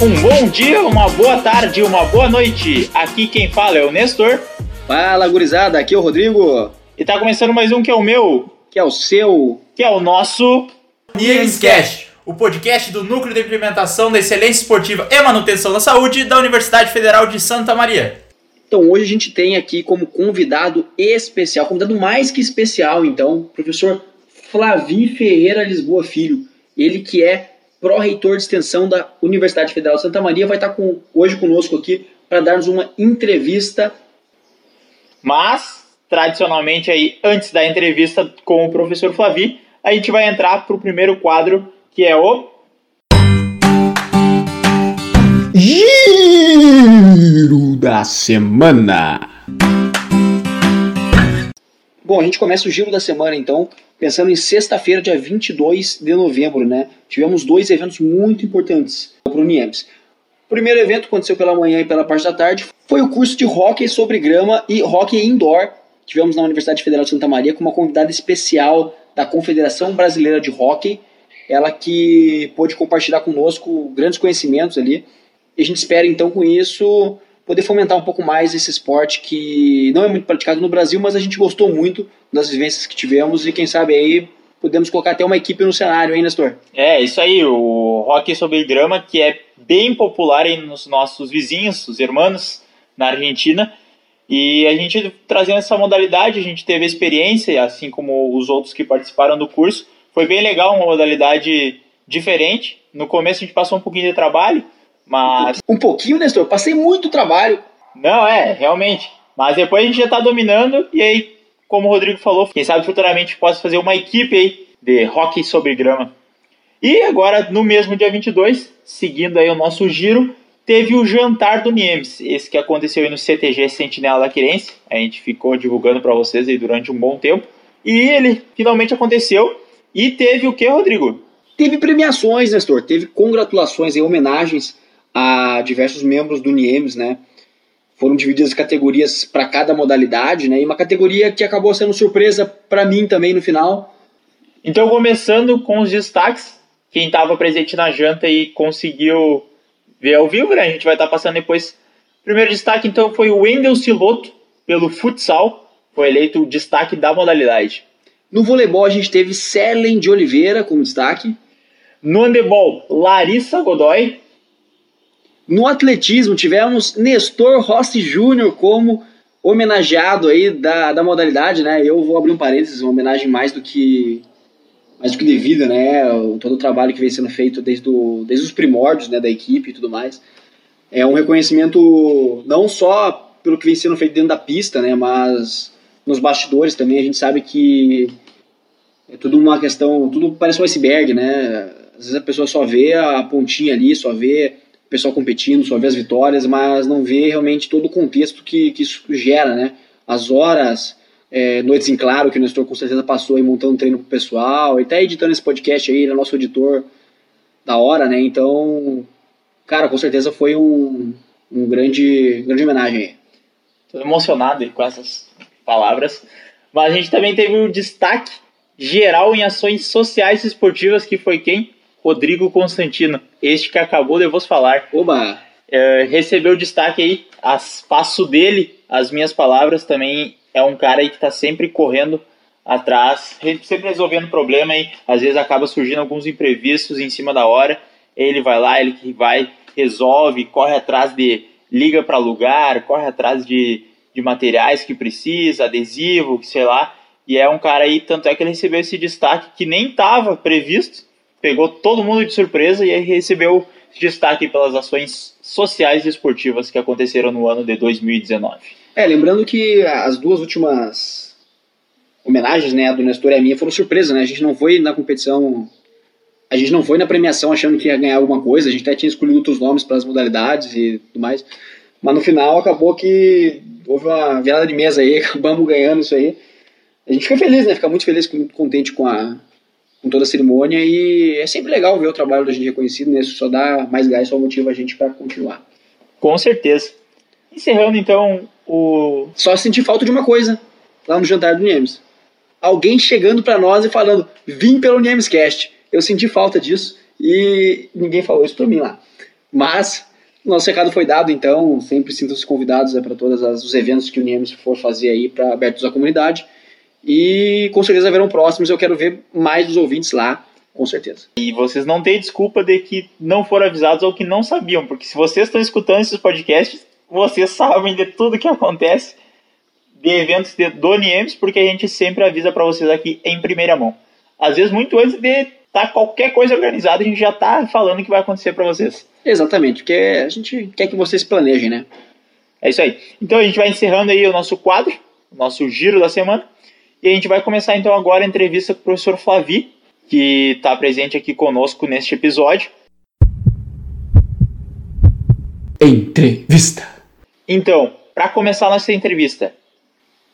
Um bom dia, uma boa tarde, uma boa noite. Aqui quem fala é o Nestor. Fala, gurizada, aqui é o Rodrigo. E tá começando mais um que é o meu, que é o seu, que é o nosso Niemscast, o podcast do Núcleo de Implementação da Excelência Esportiva e Manutenção da Saúde da Universidade Federal de Santa Maria. Então hoje a gente tem aqui como convidado especial, convidado mais que especial, então, o professor Flavi Ferreira Lisboa Filho. Ele que é pró-reitor de extensão da Universidade Federal de Santa Maria, vai estar com, hoje conosco aqui para dar-nos uma entrevista. Mas, tradicionalmente, aí, antes da entrevista com o professor Flavi, a gente vai entrar para o primeiro quadro, que é o. Giro da Semana. Bom, a gente começa o giro da semana então, pensando em sexta-feira, dia 22 de novembro, né? Tivemos dois eventos muito importantes para o Niemes. O primeiro evento aconteceu pela manhã e pela parte da tarde, foi o curso de hockey sobre grama e hockey indoor. Tivemos na Universidade Federal de Santa Maria com uma convidada especial da Confederação Brasileira de Hockey, ela que pôde compartilhar conosco grandes conhecimentos ali. E a gente espera então com isso poder fomentar um pouco mais esse esporte que não é muito praticado no Brasil, mas a gente gostou muito das vivências que tivemos e quem sabe aí podemos colocar até uma equipe no cenário, hein, Nestor? É, isso aí, o hockey sobre grama, que é bem popular nos nossos vizinhos, os irmãos, na Argentina. E a gente trazendo essa modalidade, a gente teve experiência, assim como os outros que participaram do curso. Foi bem legal, uma modalidade diferente. No começo a gente passou um pouquinho de trabalho, mas. Um pouquinho, Nestor? Passei muito trabalho. Não, é, realmente. Mas depois a gente já está dominando, e aí, como o Rodrigo falou, quem sabe futuramente possa fazer uma equipe aí de hockey sobre grama. E agora, no mesmo dia 22, seguindo aí o nosso giro, teve o jantar do Niemes, esse que aconteceu aí no CTG Sentinela da Quirense. A gente ficou divulgando para vocês aí durante um bom tempo. E ele finalmente aconteceu. E teve o que, Rodrigo? Teve premiações, Nestor. Teve congratulações e homenagens a diversos membros do Niemes, né? Foram divididas categorias para cada modalidade, né? E uma categoria que acabou sendo surpresa para mim também no final. Então, começando com os destaques, quem estava presente na janta e conseguiu ver ao vivo, né? A gente vai estar tá passando depois. Primeiro destaque, então, foi o Wendel Siloto, pelo futsal, foi eleito o destaque da modalidade. No voleibol, a gente teve Selen de Oliveira como destaque. No handebol, Larissa Godoy, no atletismo, tivemos Nestor Rossi Júnior como homenageado aí da, da modalidade, né? Eu vou abrir um parênteses, uma homenagem mais do que mais do que devida, né? Todo o trabalho que vem sendo feito desde, o, desde os primórdios né, da equipe e tudo mais. É um reconhecimento não só pelo que vem sendo feito dentro da pista, né? Mas nos bastidores também a gente sabe que é tudo uma questão, tudo parece um iceberg, né? Às vezes a pessoa só vê a pontinha ali, só vê o pessoal competindo, só vê as vitórias, mas não vê realmente todo o contexto que, que isso gera, né? As horas, é, noites em claro que o Nestor com certeza passou aí montando treino pro pessoal, e até editando esse podcast aí, ele é nosso editor da hora, né? Então, cara, com certeza foi um, um grande, grande homenagem aí. Tô emocionado com essas palavras. Mas a gente também teve um destaque geral em ações sociais e esportivas, que foi quem? Rodrigo Constantino, este que acabou de vos falar. Oba! É, recebeu destaque aí, as, passo dele, as minhas palavras também é um cara aí que está sempre correndo atrás, sempre resolvendo problema e às vezes acaba surgindo alguns imprevistos em cima da hora. Ele vai lá, ele que vai, resolve, corre atrás de liga para lugar, corre atrás de, de materiais que precisa, adesivo, sei lá. E é um cara aí, tanto é que ele recebeu esse destaque que nem estava previsto, pegou todo mundo de surpresa e recebeu destaque pelas ações sociais e esportivas que aconteceram no ano de 2019. É, lembrando que as duas últimas homenagens, né, a do Nestor e a minha, foram surpresa, né? A gente não foi na competição, a gente não foi na premiação achando que ia ganhar alguma coisa, a gente até tinha escolhido outros nomes para as modalidades e tudo mais, mas no final acabou que houve uma virada de mesa aí, acabamos ganhando isso aí. A gente fica feliz, né? Fica muito feliz, muito contente com a, com toda a cerimônia e é sempre legal ver o trabalho da gente reconhecido, né? Isso só dá mais gás, só motiva a gente para continuar. Com certeza. Encerrando então o. Só senti falta de uma coisa lá no jantar do Niemes. Alguém chegando para nós e falando: vim pelo Niemescast. Eu senti falta disso e ninguém falou isso para mim lá. Mas nosso recado foi dado, então sempre sintam-se convidados é, para todos os eventos que o NIEMS for fazer aí para abertos à comunidade. E com certeza haverão próximos, eu quero ver mais dos ouvintes lá, com certeza. E vocês não têm desculpa de que não foram avisados ou que não sabiam, porque se vocês estão escutando esses podcasts, vocês sabem de tudo que acontece de eventos de, do NIEMS, porque a gente sempre avisa para vocês aqui em primeira mão. Às vezes, muito antes de estar tá qualquer coisa organizada, a gente já está falando o que vai acontecer para vocês. Exatamente, porque a gente quer que vocês planejem, né? É isso aí. Então a gente vai encerrando aí o nosso quadro, o nosso giro da semana. E a gente vai começar então agora a entrevista com o professor Flavi, que está presente aqui conosco neste episódio. Entrevista. Então, para começar nossa entrevista,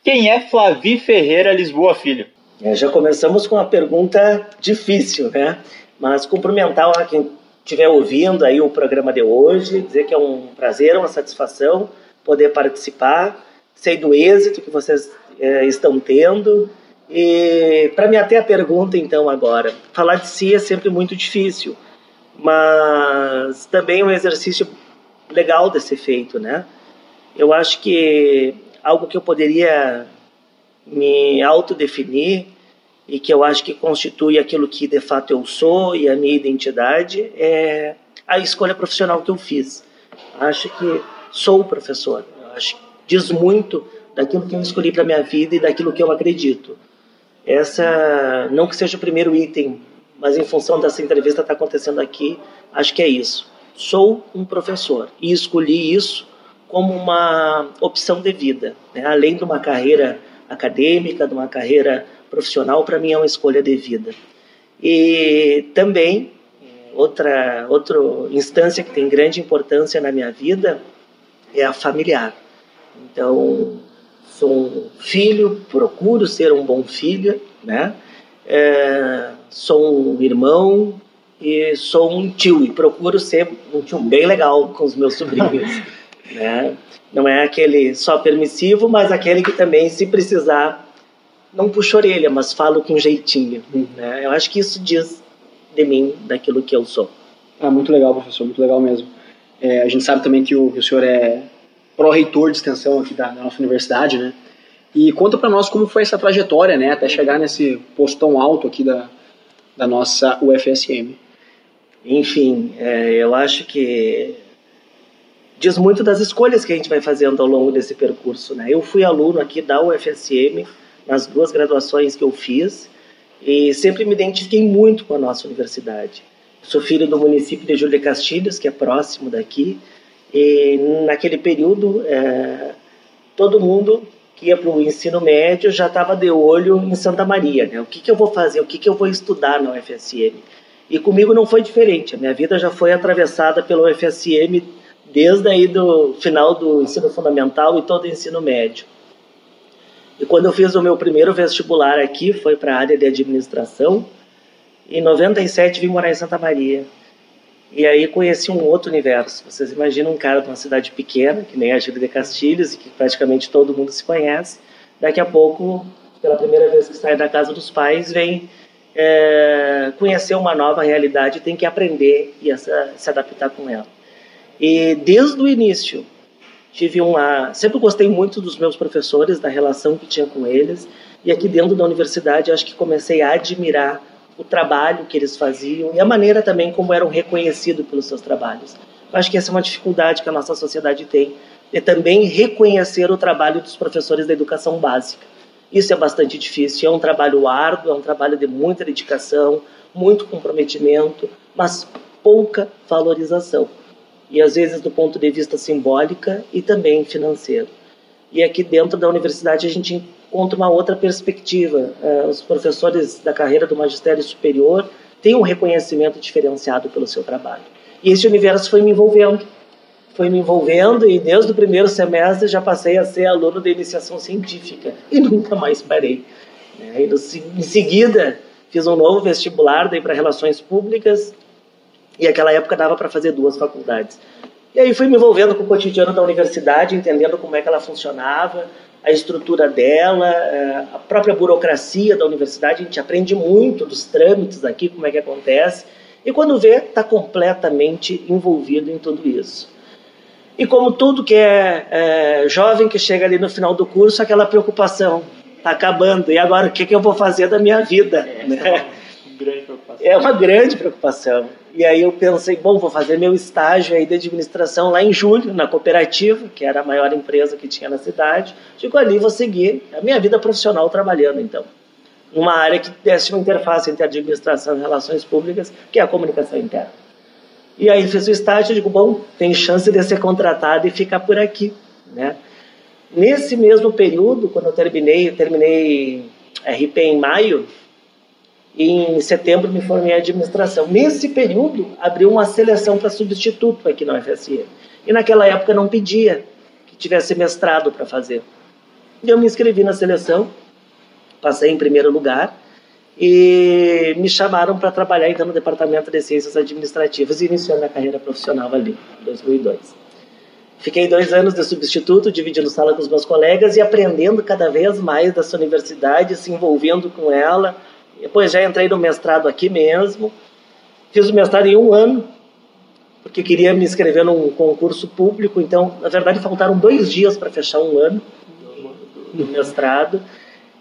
quem é Flavi Ferreira Lisboa Filho? É, já começamos com uma pergunta difícil, né? Mas cumprimentar a quem estiver ouvindo aí o programa de hoje, dizer que é um prazer, uma satisfação poder participar, sei do êxito que vocês é, estão tendo. E para me ater a pergunta, então, agora, falar de si é sempre muito difícil, mas também é um exercício legal de ser feito, né? Eu acho que algo que eu poderia me autodefinir e que eu acho que constitui aquilo que de fato eu sou e a minha identidade é a escolha profissional que eu fiz. Acho que sou professor. Acho que diz muito daquilo que eu escolhi para minha vida e daquilo que eu acredito. Essa não que seja o primeiro item, mas em função dessa entrevista estar tá acontecendo aqui, acho que é isso. Sou um professor e escolhi isso como uma opção de vida. Né? Além de uma carreira acadêmica, de uma carreira profissional, para mim é uma escolha de vida. E também, outra, outra instância que tem grande importância na minha vida é a familiar. Então, sou um filho, procuro ser um bom filho, né? É, sou um irmão e sou um tio e procuro ser um tio bem legal com os meus sobrinhos. Né? Não é aquele só permissivo, mas aquele que também, se precisar, não puxa orelha, mas falo com jeitinho. Né? Eu acho que isso diz de mim, daquilo que eu sou. Ah, muito legal, professor, muito legal mesmo. É, a gente sabe também que o, que o senhor é pró-reitor de extensão aqui da, da, nossa universidade, né? E conta para nós como foi essa trajetória, né, até chegar nesse posto tão alto aqui da, da nossa UFSM. Enfim, é, eu acho que diz muito das escolhas que a gente vai fazendo ao longo desse percurso. Né? Eu fui aluno aqui da UFSM nas duas graduações que eu fiz e sempre me identifiquei muito com a nossa universidade. sou filho do município de Júlia Castilhos, que é próximo daqui, e naquele período é, todo mundo que ia para o ensino médio já estava de olho em Santa Maria. Né? O que, que eu vou fazer? O que, que eu vou estudar na UFSM? E comigo não foi diferente. A minha vida já foi atravessada pela UFSM desde aí do final do ensino fundamental e todo o ensino médio. E quando eu fiz o meu primeiro vestibular aqui, foi para a área de administração. Em 97 vim morar em Santa Maria. E aí conheci um outro universo. Vocês imaginam um cara de uma cidade pequena, que nem a Júlia de Castilhos, e que praticamente todo mundo se conhece. Daqui a pouco, pela primeira vez que sai da casa dos pais, vem é, conhecer uma nova realidade tem que aprender e se adaptar com ela. E desde o início tive uma, sempre gostei muito dos meus professores, da relação que tinha com eles, e aqui dentro da universidade acho que comecei a admirar o trabalho que eles faziam e a maneira também como eram reconhecidos pelos seus trabalhos. Eu acho que essa é uma dificuldade que a nossa sociedade tem, é também reconhecer o trabalho dos professores da educação básica. Isso é bastante difícil, é um trabalho árduo, é um trabalho de muita dedicação, muito comprometimento, mas pouca valorização e às vezes do ponto de vista simbólica e também financeiro. E aqui dentro da universidade a gente encontra uma outra perspectiva. Uh, os professores da carreira do magistério superior têm um reconhecimento diferenciado pelo seu trabalho. E esse universo foi me envolvendo, foi me envolvendo e desde o primeiro semestre já passei a ser aluno de iniciação científica e nunca mais parei. E em seguida fiz um novo vestibular para relações públicas e aquela época dava para fazer duas faculdades. E aí fui me envolvendo com o cotidiano da universidade, entendendo como é que ela funcionava, a estrutura dela, é, a própria burocracia da universidade. A gente aprende muito dos trâmites aqui, como é que acontece. E quando vê, está completamente envolvido em tudo isso. E como tudo que é, é, jovem que chega ali no final do curso, aquela preocupação está acabando. E agora o que, que eu vou fazer da minha vida? É, né? é uma grande preocupação. É uma grande preocupação. E aí eu pensei, bom, vou fazer meu estágio aí de administração lá em julho, na cooperativa, que era a maior empresa que tinha na cidade. Digo, ali vou seguir a minha vida profissional trabalhando, então. Numa área que desse uma interface entre administração e relações públicas, que é a comunicação interna. E aí fiz o estágio e digo, bom, tem chance de ser contratado e ficar por aqui, né? Nesse mesmo período, quando eu terminei, eu terminei RP em maio, em setembro me formei em administração. Nesse período, abriu uma seleção para substituto aqui na UFSM. E naquela época não pedia que tivesse mestrado para fazer. E eu me inscrevi na seleção, passei em primeiro lugar, e me chamaram para trabalhar então no Departamento de Ciências Administrativas e iniciou minha carreira profissional ali, em 2002. Fiquei dois anos de substituto, dividindo sala com os meus colegas e aprendendo cada vez mais dessa universidade, se envolvendo com ela, depois já entrei no mestrado aqui mesmo. Fiz o mestrado em um ano, porque queria me inscrever num concurso público. Então, na verdade, faltaram dois dias para fechar um ano do mestrado.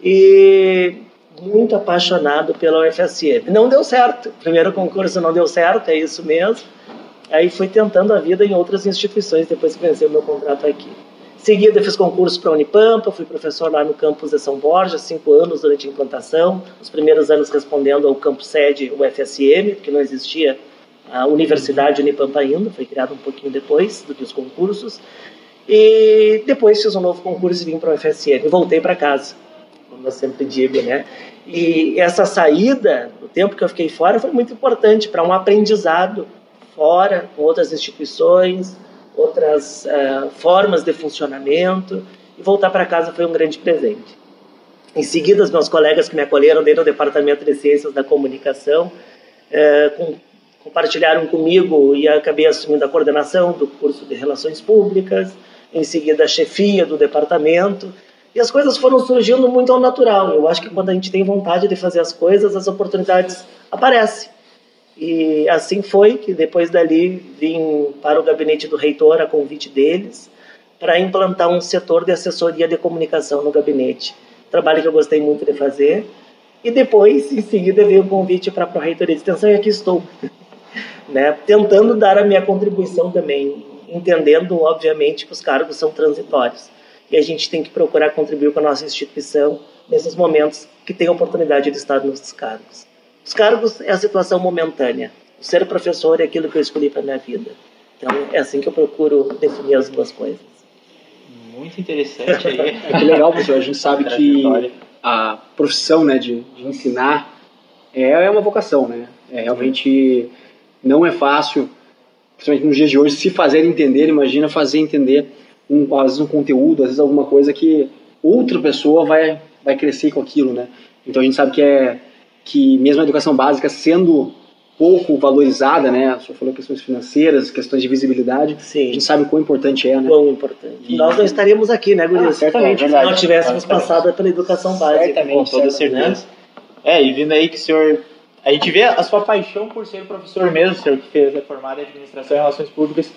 E muito apaixonado pela UFSM. Não deu certo. Primeiro concurso não deu certo, é isso mesmo. Aí fui tentando a vida em outras instituições depois que venci o meu contrato aqui. Seguida, fiz concurso para a Unipampa, fui professor lá no campus de São Borja, cinco anos durante a implantação, os primeiros anos respondendo ao campus sede UFSM, que não existia a Universidade Unipampa ainda, foi criado um pouquinho depois do que os concursos. E depois fiz um novo concurso e vim para o UFSM. Voltei para casa, como eu sempre digo, né? E essa saída, o tempo que eu fiquei fora, foi muito importante para um aprendizado fora, com outras instituições, outras uh, formas de funcionamento e voltar para casa foi um grande presente. Em seguida, os meus colegas que me acolheram dentro do Departamento de Ciências da Comunicação uh, com, compartilharam comigo e acabei assumindo a coordenação do curso de Relações Públicas, em seguida a chefia do departamento, e as coisas foram surgindo muito ao natural. Eu acho que quando a gente tem vontade de fazer as coisas, as oportunidades aparecem. E assim foi que depois dali vim para o gabinete do reitor a convite deles para implantar um setor de assessoria de comunicação no gabinete. Trabalho que eu gostei muito de fazer. E depois, em seguida, veio o convite para a Proreitoria de Extensão e aqui estou. né? Tentando dar a minha contribuição também, entendendo, obviamente, que os cargos são transitórios. E a gente tem que procurar contribuir com a nossa instituição nesses momentos que tem a oportunidade de estar nos cargos. Os cargos é a situação momentânea. O ser professor é aquilo que eu escolhi para minha vida. Então é assim que eu procuro definir as duas coisas. Muito interessante aí. É que legal, professor. A gente sabe que a profissão né, de, de ensinar é, é uma vocação, né? É, realmente não é fácil, principalmente nos dias de hoje, se fazer entender. Imagina fazer entender, um, às vezes, um conteúdo, às vezes alguma coisa que outra pessoa vai, vai crescer com aquilo, né? Então a gente sabe que é que mesmo a educação básica sendo pouco valorizada, né? Senhor falou questões financeiras, questões de visibilidade. Sim. A gente sabe o quão importante é, né? Quão importante. E... Nós não estaríamos aqui, né, Gurias? Ah, certamente. Se não tivéssemos passado pela educação básica. Certamente, com toda certeza. Né? É, e vindo aí que o senhor... A gente vê a sua paixão por ser professor mesmo, o senhor que fez a formada em Administração e Relações Públicas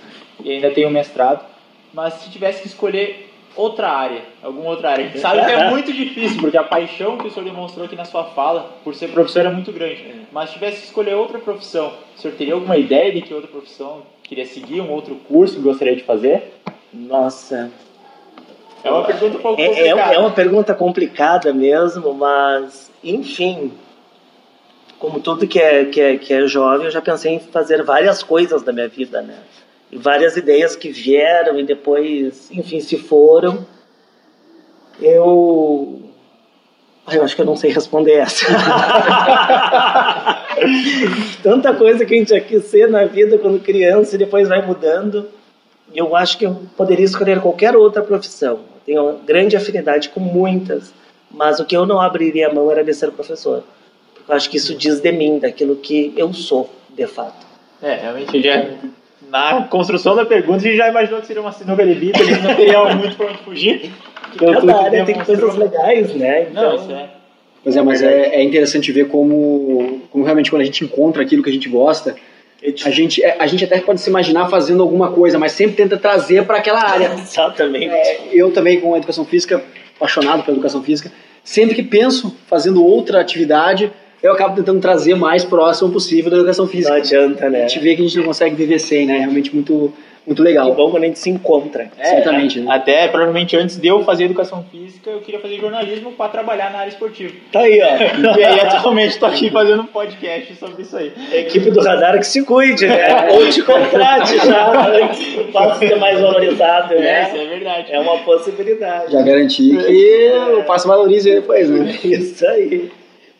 e ainda tem o um mestrado. Mas se tivesse que escolher outra área, alguma outra área. A gente sabe que é muito difícil, porque a paixão que o senhor demonstrou aqui na sua fala, por ser professor, é muito grande. Mas se tivesse que escolher outra profissão, o senhor teria alguma ideia de que outra profissão queria seguir, um outro curso que gostaria de fazer? Nossa. É uma pergunta um pouco é, complicada. É uma pergunta complicada mesmo, mas, enfim, como tudo que é, que, é, que é jovem, eu já pensei em fazer várias coisas da minha vida, né? Várias ideias que vieram e depois, enfim, se foram. Eu. Eu acho que eu não sei responder essa. Tanta coisa que a gente já quis ser na vida quando criança e depois vai mudando. Eu acho que eu poderia escolher qualquer outra profissão. Tenho uma grande afinidade com muitas, mas o que eu não abriria a mão era de ser professor. Porque eu acho que isso diz de mim, daquilo que eu sou, de fato. É, realmente já na construção da pergunta, a gente já imaginou que seria uma sinuca de vida, a gente não teria muito para onde fugir. Cada área tem coisas legais, né? Então, não, isso é. Pois é, mas é, é interessante ver como, como realmente quando a gente encontra aquilo que a gente gosta, a gente, é, a gente até pode se imaginar fazendo alguma coisa, mas sempre tenta trazer para aquela área. Exatamente. É, eu também, com a educação física, apaixonado pela educação física, sempre que penso fazendo outra atividade, eu acabo tentando trazer mais próximo possível da educação física. Não adianta, né? A gente vê que a gente não consegue viver sem, né? É realmente muito, muito legal. Que bom quando a gente se encontra. É, Certamente, né? Até provavelmente antes de eu fazer educação física, eu queria fazer jornalismo para trabalhar na área esportiva. Tá aí, ó. E aí atualmente estou aqui fazendo um podcast sobre isso aí. A equipe do radar que se cuide, né? Ou te contrate já antes do passo ser mais valorizado, É, né? isso é verdade. É uma possibilidade. Já garanti que o passo valorize depois, né? Isso aí.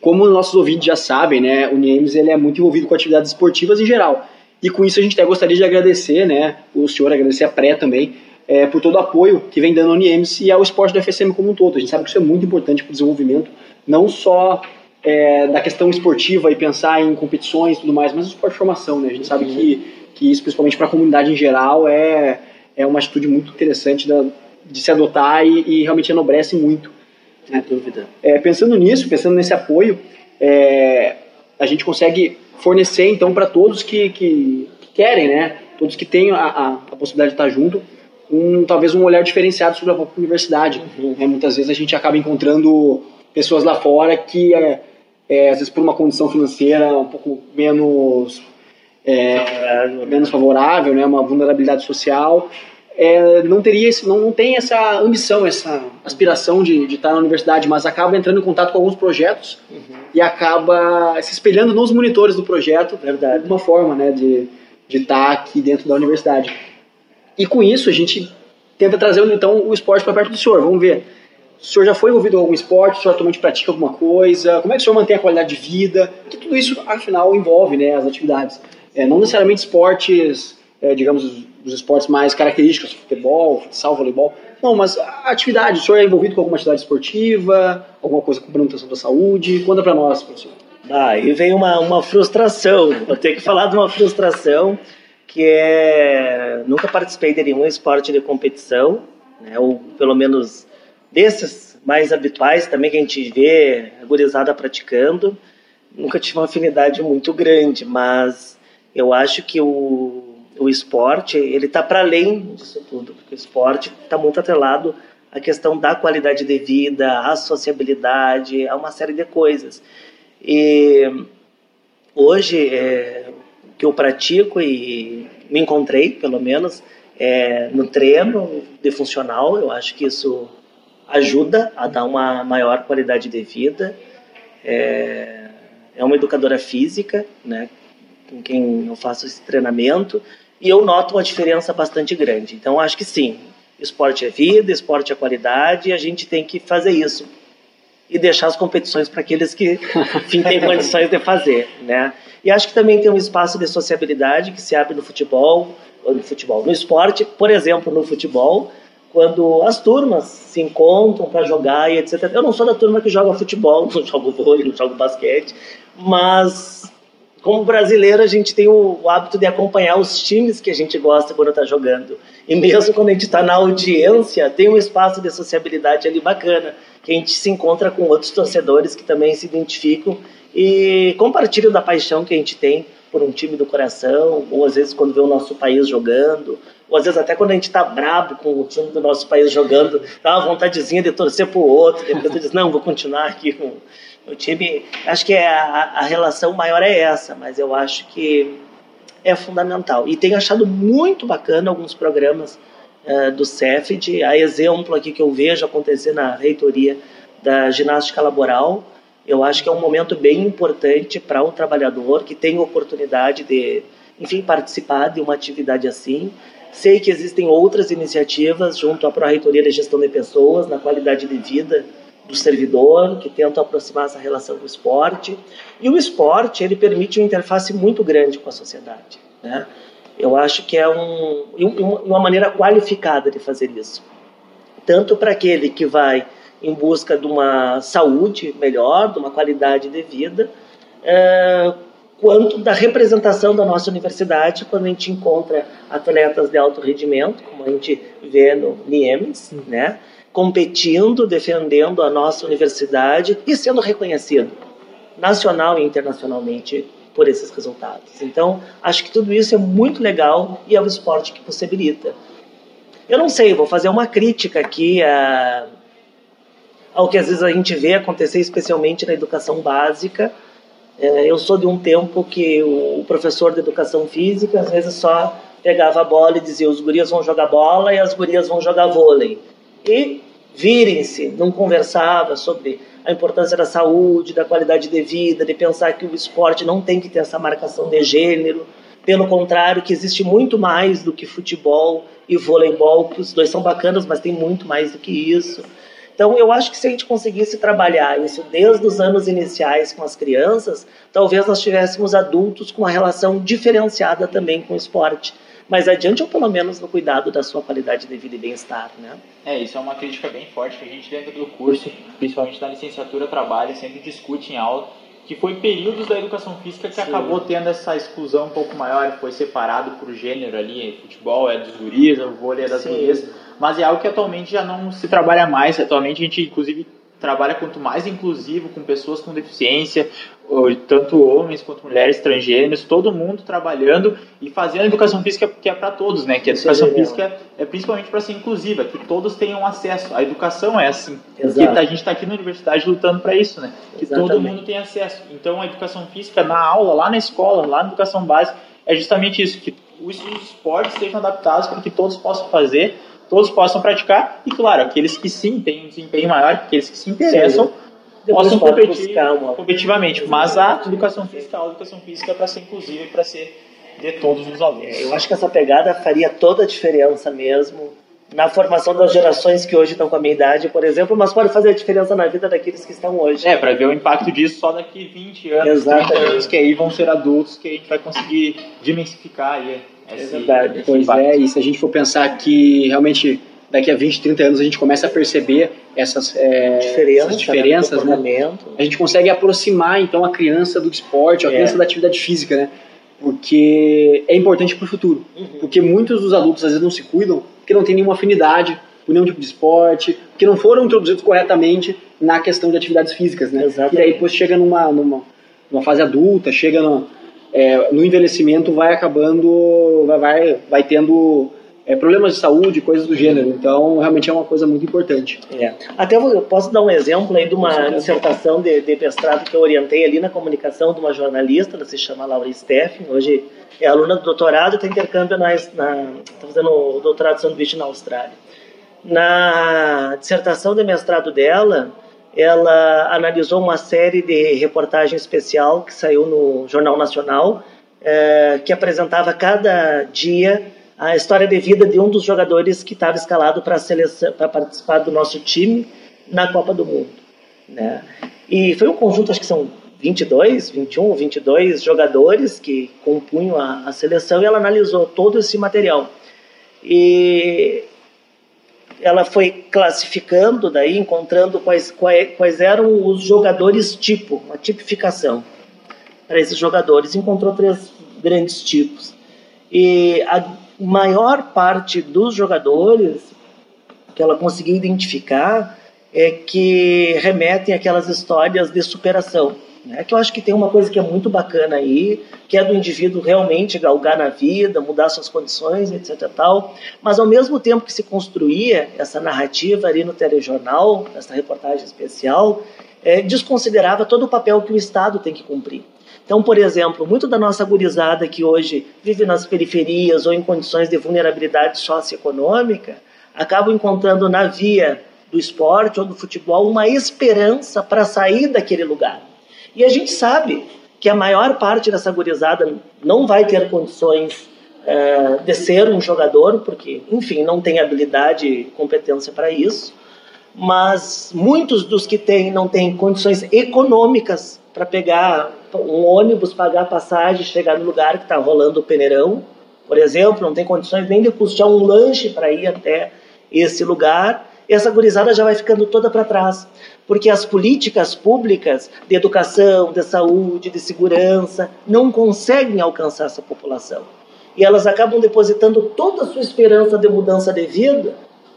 Como nossos ouvintes já sabem, né, o Niemes ele é muito envolvido com atividades esportivas em geral. E com isso a gente até gostaria de agradecer, né, o senhor, agradecer a Pré também, é, por todo o apoio que vem dando ao Niemes e ao esporte do FSM como um todo. A gente sabe que isso é muito importante para o desenvolvimento, não só é, da questão esportiva e pensar em competições e tudo mais, mas o esporte de formação, né? A gente sabe que, que isso, principalmente para a comunidade em geral, é, é uma atitude muito interessante da, de se adotar e, e realmente enobrece muito. Sem dúvida. É, pensando nisso, pensando nesse apoio, é, a gente consegue fornecer então para todos que, que, que querem, né, todos que têm a, a, a possibilidade de estar junto, um, talvez um olhar diferenciado sobre a própria universidade. né? Muitas vezes a gente acaba encontrando pessoas lá fora que, é, é, às vezes por uma condição financeira um pouco menos é, menos favorável, né, uma vulnerabilidade social, é, não teria esse, não, não tem essa ambição, essa aspiração de, de estar na universidade, mas acaba entrando em contato com alguns projetos e acaba se espelhando nos monitores do projeto de Verdade. alguma forma, né, de de estar aqui dentro da universidade. E com isso a gente tenta trazer então o esporte para perto do senhor. Vamos ver. O senhor já foi envolvido em algum esporte? O senhor atualmente pratica alguma coisa? Como é que o senhor mantém a qualidade de vida? Que tudo isso, afinal, envolve né, as atividades. É, não necessariamente esportes, é, digamos, os, esportes mais característicos, futebol, futsal, voleibol. Não, mas a atividade. O senhor é envolvido com alguma atividade esportiva? Alguma coisa com manutenção da saúde? Conta para nós, professor. Ah, aí vem uma, uma frustração. Vou ter que falar de uma frustração que é nunca participei de nenhum esporte de competição, né, ou pelo menos desses mais habituais também que a gente vê a gurizada praticando. Nunca tive uma afinidade muito grande, mas eu acho que o, o esporte ele está para além disso tudo, porque o esporte está muito atrelado à questão da qualidade de vida, à sociabilidade, a uma série de coisas. E hoje é, que eu pratico e me encontrei, pelo menos, é, no treino de funcional. Eu acho que isso ajuda a dar uma maior qualidade de vida. É, é uma educadora física, né, com quem eu faço esse treinamento, e eu noto uma diferença bastante grande. Então, acho que sim, esporte é vida, esporte é qualidade, e a gente tem que fazer isso e deixar as competições para aqueles que enfim, têm condições de fazer, né? E acho que também tem um espaço de sociabilidade que se abre no futebol, ou no futebol, no esporte, por exemplo, no futebol, quando as turmas se encontram para jogar e etc. Eu não sou da turma que joga futebol, não jogo vôlei, não jogo basquete, mas como brasileiro a gente tem o, o hábito de acompanhar os times que a gente gosta quando está jogando. E mesmo quando a gente está na audiência, tem um espaço de sociabilidade ali bacana, que a gente se encontra com outros torcedores que também se identificam e compartilham da paixão que a gente tem por um time do coração, ou às vezes quando vê o nosso país jogando, ou às vezes até quando a gente está brabo com o time do nosso país jogando, dá uma vontadezinha de torcer para o outro, depois tu diz, não, vou continuar aqui com o time. Acho que é a, a relação maior é essa, mas eu acho que é fundamental. E tenho achado muito bacana alguns programas uh, do CEFID, a exemplo aqui que eu vejo acontecer na reitoria da ginástica laboral, eu acho que é um momento bem importante para o trabalhador que tem oportunidade de, enfim, participar de uma atividade assim. Sei que existem outras iniciativas junto à Pró-Reitoria de Gestão de Pessoas, na qualidade de vida do servidor, que tentam aproximar essa relação com o esporte. E o esporte, ele permite uma interface muito grande com a sociedade, né? Eu acho que é um, uma maneira qualificada de fazer isso. Tanto para aquele que vai em busca de uma saúde melhor, de uma qualidade de vida, é, quanto da representação da nossa universidade quando a gente encontra atletas de alto rendimento, como a gente vê no NIEMES, né? competindo, defendendo a nossa universidade e sendo reconhecido nacional e internacionalmente por esses resultados. Então, acho que tudo isso é muito legal e é o esporte que possibilita. Eu não sei, vou fazer uma crítica aqui a, ao que às vezes a gente vê acontecer, especialmente na educação básica. É, eu sou de um tempo que o professor de educação física às vezes só pegava a bola e dizia os gurias vão jogar bola e as gurias vão jogar vôlei. E virem-se, não conversava sobre a importância da saúde, da qualidade de vida, de pensar que o esporte não tem que ter essa marcação de gênero. Pelo contrário, que existe muito mais do que futebol e voleibol, que os dois são bacanas, mas tem muito mais do que isso. Então, eu acho que se a gente conseguisse trabalhar isso desde os anos iniciais com as crianças, talvez nós tivéssemos adultos com uma relação diferenciada também com o esporte mais adiante ou pelo menos no cuidado da sua qualidade de vida e bem-estar, né? É, isso é uma crítica bem forte que a gente dentro do curso, principalmente na licenciatura trabalha, sempre discute em aula, que foi períodos da educação física que Sim. acabou tendo essa exclusão um pouco maior, foi separado por gênero ali, futebol é dos gurias, o vôlei é das Sim. gurias, mas é algo que atualmente já não se trabalha mais, atualmente a gente inclusive trabalha quanto mais inclusivo com pessoas com deficiência, tanto homens quanto mulheres transgêneros, todo mundo trabalhando e fazendo educação física que é para todos, né? Que a educação física é principalmente para ser inclusiva, que todos tenham acesso. A educação é assim. Exato. Porque a gente está aqui na universidade lutando para isso, né? Que Exatamente. todo mundo tenha acesso. Então a educação física na aula, lá na escola, lá na educação básica, é justamente isso, que os esportes sejam adaptados para que todos possam fazer, todos possam praticar e claro, aqueles que sim têm um desempenho maior, aqueles que se interessam possam competir competitivamente. Mas a educação física, a educação física é para ser inclusiva e para ser de todos os alunos. É, eu acho que essa pegada faria toda a diferença mesmo na formação das gerações que hoje estão com a minha idade, por exemplo, mas pode fazer a diferença na vida daqueles que estão hoje. É, para ver o impacto disso só daqui 20 anos, Exatamente. 30 anos, que aí vão ser adultos, que a gente vai conseguir dimensificar aí. Esse, é verdade. Pois impacto. é, e se a gente for pensar que realmente daqui a 20, 30 anos a gente começa a perceber essas, é, Diferença, essas diferenças, né? A gente consegue aproximar então a criança do esporte, a é. criança da atividade física, né? Porque é importante para o futuro. Uhum. Porque muitos dos adultos às vezes não se cuidam porque não tem nenhuma afinidade por nenhum tipo de esporte, porque não foram introduzidos corretamente na questão de atividades físicas, né? Exatamente. E aí depois chega numa, numa, numa fase adulta, chega no, é, no envelhecimento, vai acabando, vai, vai, tendo é, problemas de saúde, coisas do gênero. Então, realmente é uma coisa muito importante. É. Até eu posso dar um exemplo aí de uma dissertação de, de mestrado que eu orientei ali na comunicação de uma jornalista, ela se chama Laura Steffen, hoje é aluna do doutorado e está intercâmbio na, na tá fazendo o doutorado de sanduíche na Austrália. Na dissertação de mestrado dela, ela analisou uma série de reportagem especial que saiu no Jornal Nacional, é, que apresentava cada dia a história de vida de um dos jogadores que estava escalado para participar do nosso time na Copa do Mundo, né? E foi um conjunto, acho que são 22, 21 22 jogadores que compunham a, a seleção e ela analisou todo esse material. E ela foi classificando daí, encontrando quais, quais, quais eram os jogadores tipo, uma tipificação para esses jogadores. Encontrou três grandes tipos. E a maior parte dos jogadores que ela conseguiu identificar é que remetem àquelas histórias de superação. Né? Que eu acho que tem uma coisa que é muito bacana aí, que é do indivíduo realmente galgar na vida, mudar suas condições, etc. Tal. Mas ao mesmo tempo que se construía essa narrativa ali no telejornal, essa reportagem especial, é, desconsiderava todo o papel que o Estado tem que cumprir. Então, por exemplo, muito da nossa gurizada que hoje vive nas periferias ou em condições de vulnerabilidade socioeconômica, acabam encontrando na via do esporte ou do futebol uma esperança para sair daquele lugar. E a gente sabe que a maior parte dessa gurizada não vai ter condições é, de ser um jogador, porque, enfim, não tem habilidade e competência para isso, mas muitos dos que têm não têm condições econômicas para pegar um ônibus, pagar passagem, chegar no lugar que está rolando o peneirão, por exemplo, não tem condições nem de custear um lanche para ir até esse lugar, essa gurizada já vai ficando toda para trás, porque as políticas públicas de educação, de saúde, de segurança não conseguem alcançar essa população. E elas acabam depositando toda a sua esperança de mudança de vida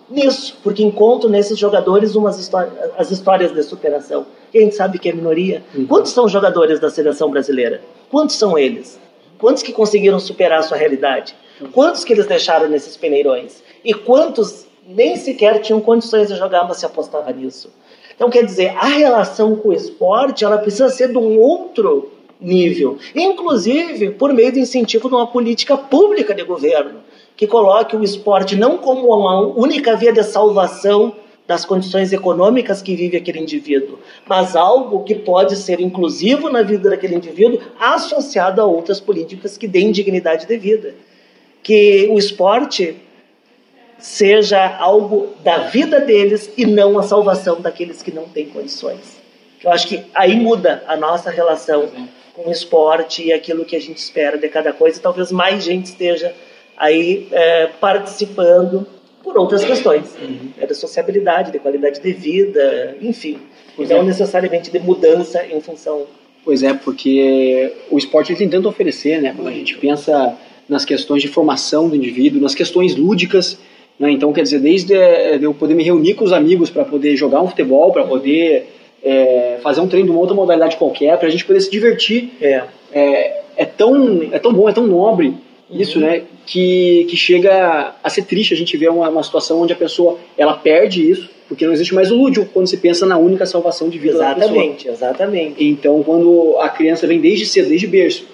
nisso, porque encontro nesses jogadores umas histórias, as histórias de superação. E a gente sabe que é minoria. Uhum. Quantos são jogadores da seleção brasileira? Quantos são eles? Quantos que conseguiram superar a sua realidade? Quantos que eles deixaram nesses peneirões? E quantos nem sequer tinham condições de jogar, mas se apostava nisso? Então, quer dizer, a relação com o esporte ela precisa ser de um outro nível, inclusive por meio do incentivo de uma política pública de governo que coloque o esporte não como uma única via de salvação das condições econômicas que vive aquele indivíduo, mas algo que pode ser inclusivo na vida daquele indivíduo, associado a outras políticas que deem dignidade de vida. Que o esporte seja algo da vida deles e não a salvação daqueles que não têm condições. Eu acho que aí muda a nossa relação com o esporte e aquilo que a gente espera de cada coisa. Talvez mais gente esteja aí é, participando por outras questões, uhum. é da sociabilidade, de qualidade de vida, enfim, pois não é. necessariamente de mudança em função. Pois é, porque o esporte tem tanto a oferecer, né? Quando a gente pensa nas questões de formação do indivíduo, nas questões lúdicas, né? Então, quer dizer, desde é, eu poder me reunir com os amigos para poder jogar um futebol, para poder é, fazer um treino de uma outra modalidade qualquer, para a gente poder se divertir, é. é, é, tão, é tão bom, é tão nobre isso, uhum. né? Que, que chega a ser triste a gente ver uma, uma situação onde a pessoa ela perde isso, porque não existe mais o lúdico quando se pensa na única salvação de vida exatamente, Exatamente, Então, quando a criança vem desde cedo, desde berço,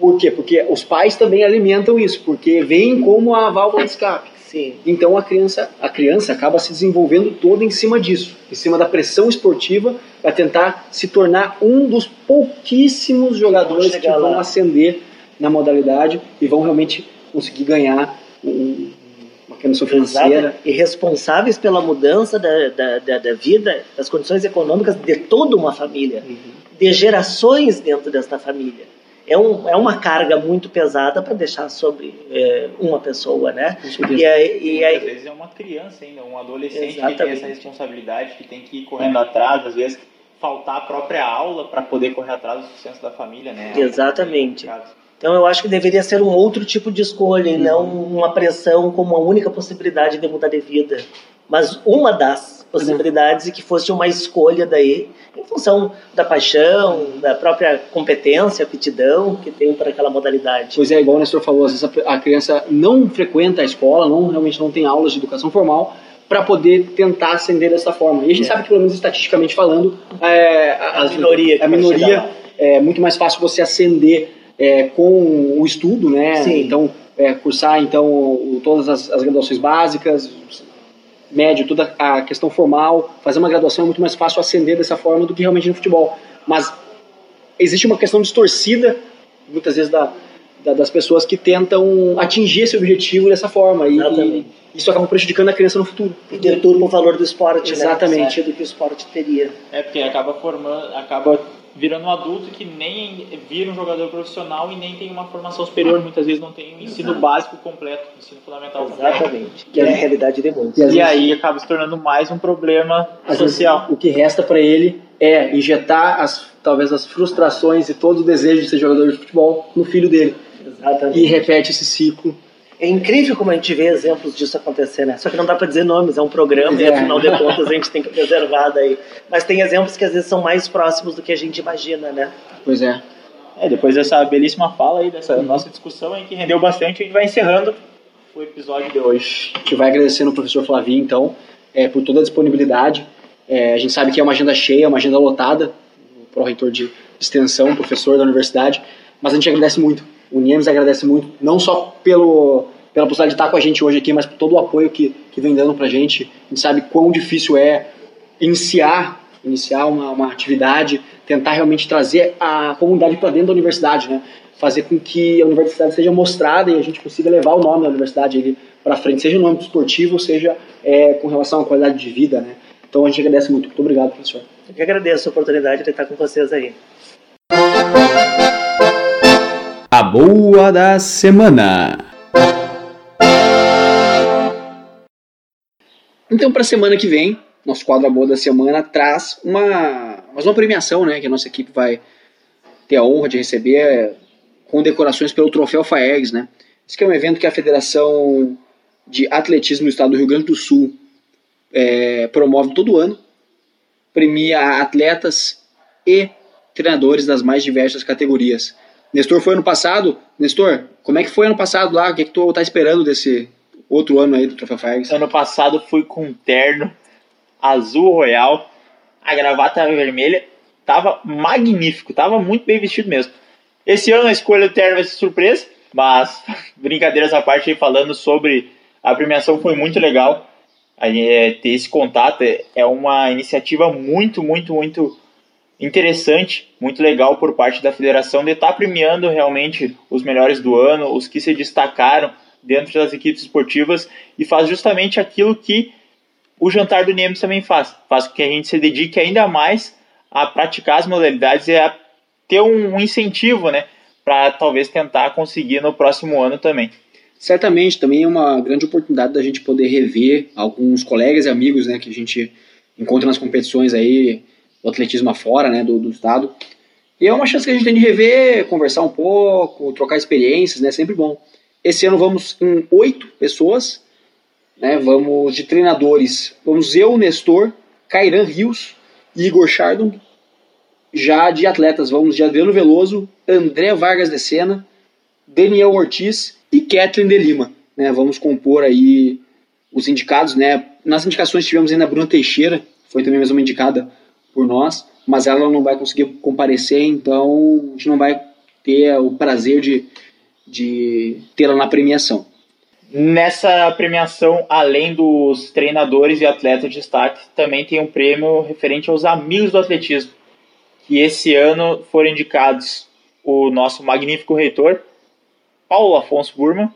por quê? Porque os pais também alimentam isso, porque vem como a válvula de escape. Sim. Então a criança, a criança acaba se desenvolvendo toda em cima disso, em cima da pressão esportiva, para tentar se tornar um dos pouquíssimos jogadores que vão ascender na modalidade e vão realmente conseguir ganhar um, uma condição financeira. Exato. E responsáveis pela mudança da, da, da, da, vida, das condições econômicas de toda uma família, uhum. de gerações dentro desta família. É, um, é uma carga muito pesada para deixar sobre é, uma pessoa, né? E, aí, e aí, às vezes é uma criança ainda, um adolescente Exatamente. que tem essa responsabilidade, que tem que ir correndo atrás, às vezes faltar a própria aula para poder correr atrás do sucesso da família, né? Exatamente. Então eu acho que deveria ser um outro tipo de escolha e não uma pressão como a única possibilidade de mudar de vida, mas uma das possibilidades e que fosse uma escolha daí em função da paixão, da própria competência, aptidão que tem para aquela modalidade. Pois é, igual o Nestor falou, às vezes a criança não frequenta a escola, não realmente não tem aulas de educação formal, para poder tentar ascender dessa forma. E a gente é. sabe que, pelo menos estatisticamente falando, é, a, a, minoria, a minoria é muito mais fácil você ascender é, com o estudo, né? Sim. Então, é, cursar então todas as, as, graduações básicas, médio, toda a questão formal, fazer uma graduação é muito mais fácil ascender dessa forma do que realmente no futebol. Mas existe uma questão distorcida, muitas vezes, da, da, das pessoas que tentam atingir esse objetivo dessa forma. E, e isso acaba prejudicando a criança no futuro. E deturpa o valor do esporte, né? Exatamente. Né? do que o esporte teria. É, porque acaba formando, acaba virando um adulto que nem vira um jogador profissional e nem tem uma formação superior, muitas vezes não tem um ensino básico completo, um ensino fundamental Exatamente, que é a realidade de muitos. E, e aí acaba se tornando mais um problema social. o que resta para ele é injetar as, talvez as frustrações e todo o desejo de ser jogador de futebol no filho dele. Exatamente. E repete esse ciclo é incrível como a gente vê exemplos disso acontecer, né? Só que não dá para dizer nomes, é um programa é. e afinal de contas a gente tem que preservar daí. Mas tem exemplos que às vezes são mais próximos do que a gente imagina, né? Pois é. É, depois dessa belíssima fala aí, dessa nossa discussão aí que rendeu bastante, a gente vai encerrando o episódio de hoje. A gente vai agradecendo ao professor Flavinho, então, é, por toda a disponibilidade. É, a gente sabe que é uma agenda cheia, uma agenda lotada, o pró-reitor de extensão, professor da universidade, mas a gente agradece muito. O Niemes agradece muito, não só pelo pela possibilidade de estar com a gente hoje aqui, mas por todo o apoio que, que vem dando para a gente. A gente sabe quão difícil é iniciar, iniciar uma, uma atividade, tentar realmente trazer a comunidade para dentro da universidade, né? fazer com que a universidade seja mostrada e a gente consiga levar o nome da universidade para frente, seja no âmbito esportivo, seja é, com relação à qualidade de vida. Né? Então a gente agradece muito. Muito obrigado, professor. Eu que agradeço a oportunidade de estar com vocês aí. A boa da semana. Então, para a semana que vem, nosso quadro Boa da Semana traz uma, mais uma premiação, né? Que a nossa equipe vai ter a honra de receber com decorações pelo Troféu Faergs, né? Esse é um evento que a Federação de Atletismo do Estado do Rio Grande do Sul é, promove todo ano, premia atletas e treinadores das mais diversas categorias. Nestor foi ano passado. Nestor, como é que foi ano passado lá? O que, é que tu tá esperando desse outro ano aí do Troféu Ferguson? Ano passado fui com um terno azul royal, a gravata vermelha, tava magnífico, tava muito bem vestido mesmo. Esse ano a escolha do terno vai ser surpresa, mas brincadeiras à parte falando sobre a premiação foi muito legal. É, ter esse contato é, é uma iniciativa muito, muito, muito interessante, muito legal por parte da federação de estar tá premiando realmente os melhores do ano, os que se destacaram dentro das equipes esportivas e faz justamente aquilo que o jantar do Niemes também faz, faz com que a gente se dedique ainda mais a praticar as modalidades e a ter um incentivo, né, para talvez tentar conseguir no próximo ano também. Certamente, também é uma grande oportunidade da gente poder rever alguns colegas e amigos, né, que a gente encontra nas competições aí do atletismo afora, né, do, do estado. E é uma chance que a gente tem de rever, conversar um pouco, trocar experiências, né, sempre bom. Esse ano vamos em oito pessoas, né, vamos de treinadores, vamos eu, Nestor, Cairan Rios Igor Chardon. Já de atletas, vamos de Adriano Veloso, André Vargas de Sena, Daniel Ortiz e Kathleen de Lima. Né, vamos compor aí os indicados, né? Nas indicações tivemos ainda a Bruna Teixeira, foi também mais uma indicada por nós, mas ela não vai conseguir comparecer, então a gente não vai ter o prazer de, de tê-la na premiação. Nessa premiação, além dos treinadores e atletas de destaque, também tem um prêmio referente aos amigos do atletismo, que esse ano foram indicados o nosso magnífico reitor, Paulo Afonso Burman,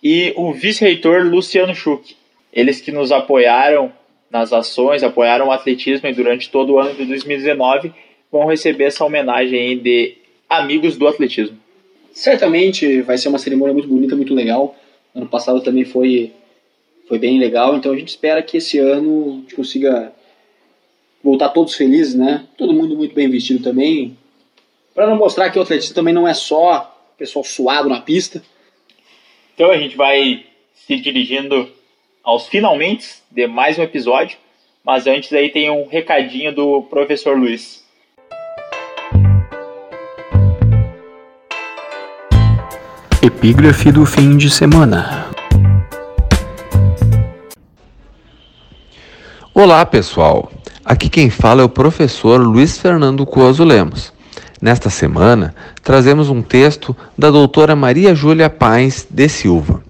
e o vice-reitor Luciano Schuch. Eles que nos apoiaram nas ações, apoiaram o atletismo e durante todo o ano de 2019 vão receber essa homenagem de amigos do atletismo. Certamente vai ser uma cerimônia muito bonita, muito legal. Ano passado também foi, foi bem legal, então a gente espera que esse ano a gente consiga voltar todos felizes, né? Todo mundo muito bem vestido também. Para não mostrar que o atletismo também não é só pessoal suado na pista. Então a gente vai se dirigindo aos finalmente de mais um episódio, mas antes aí tem um recadinho do professor Luiz. Epígrafe do fim de semana. Olá, pessoal. Aqui quem fala é o professor Luiz Fernando Coso Lemos. Nesta semana, trazemos um texto da doutora Maria Júlia Paes de Silva.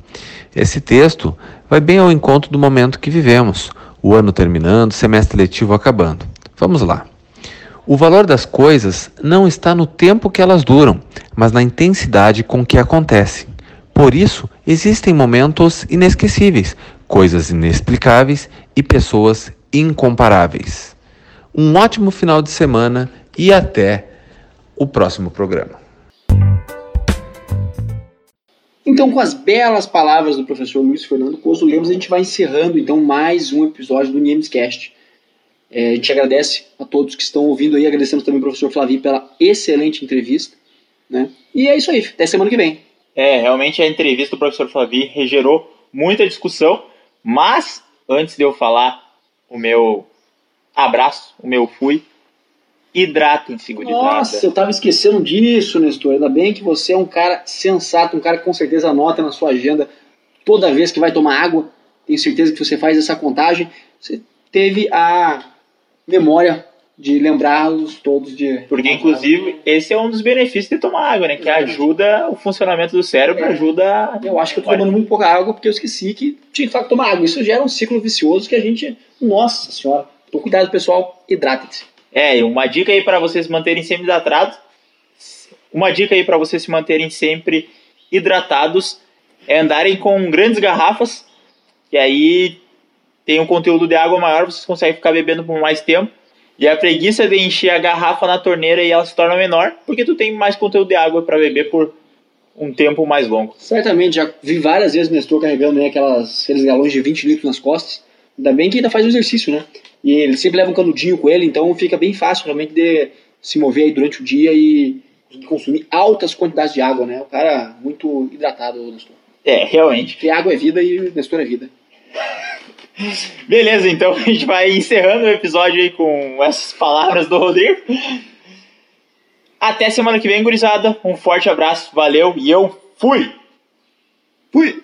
Esse texto vai bem ao encontro do momento que vivemos, o ano terminando, semestre letivo acabando. Vamos lá. O valor das coisas não está no tempo que elas duram, mas na intensidade com que acontecem. Por isso, existem momentos inesquecíveis, coisas inexplicáveis e pessoas incomparáveis. Um ótimo final de semana e até o próximo programa. Então, com as belas palavras do professor Luiz Fernando Coso Lemos, a gente vai encerrando então mais um episódio do Niemescast. É, a gente agradece a todos que estão ouvindo aí, agradecemos também ao professor Flavinho pela excelente entrevista. Né? E é isso aí, até semana que vem. É, realmente a entrevista do professor Flavinho regerou muita discussão, mas antes de eu falar o meu abraço, o meu fui, hidratem-se, gurizada. Nossa, eu tava esquecendo disso, Nestor. Ainda bem que você é um cara sensato, um cara que com certeza anota na sua agenda toda vez que vai tomar água. Tenho certeza que você faz essa contagem. Você teve a memória de lembrá-los todos de. Porque, inclusive, esse é um dos benefícios de tomar água, né? Que ajuda o funcionamento do cérebro, é. ajuda. Eu acho que eu tô tomando muito pouca água porque eu esqueci que tinha que tomar água. Isso gera um ciclo vicioso que a gente. Nossa senhora. Então, cuidado, pessoal. Hidratem-se. É, uma dica aí para vocês manterem sempre hidratados. Uma dica aí para vocês se manterem sempre hidratados é andarem com grandes garrafas, que aí tem um conteúdo de água maior, vocês conseguem ficar bebendo por mais tempo. E a preguiça de encher a garrafa na torneira e ela se torna menor, porque tu tem mais conteúdo de água para beber por um tempo mais longo. Certamente, já vi várias vezes o Nestor carregando né, aquelas, aqueles galões de 20 litros nas costas. Ainda bem que ainda faz o exercício, né? E ele sempre leva um canudinho com ele, então fica bem fácil realmente de se mover aí durante o dia e consumir altas quantidades de água, né? O cara muito hidratado, o Nestor. É, realmente. Porque água é vida e Nestor é vida. Beleza, então a gente vai encerrando o episódio aí com essas palavras do Rodrigo. Até semana que vem, gurizada. Um forte abraço, valeu e eu fui! Fui!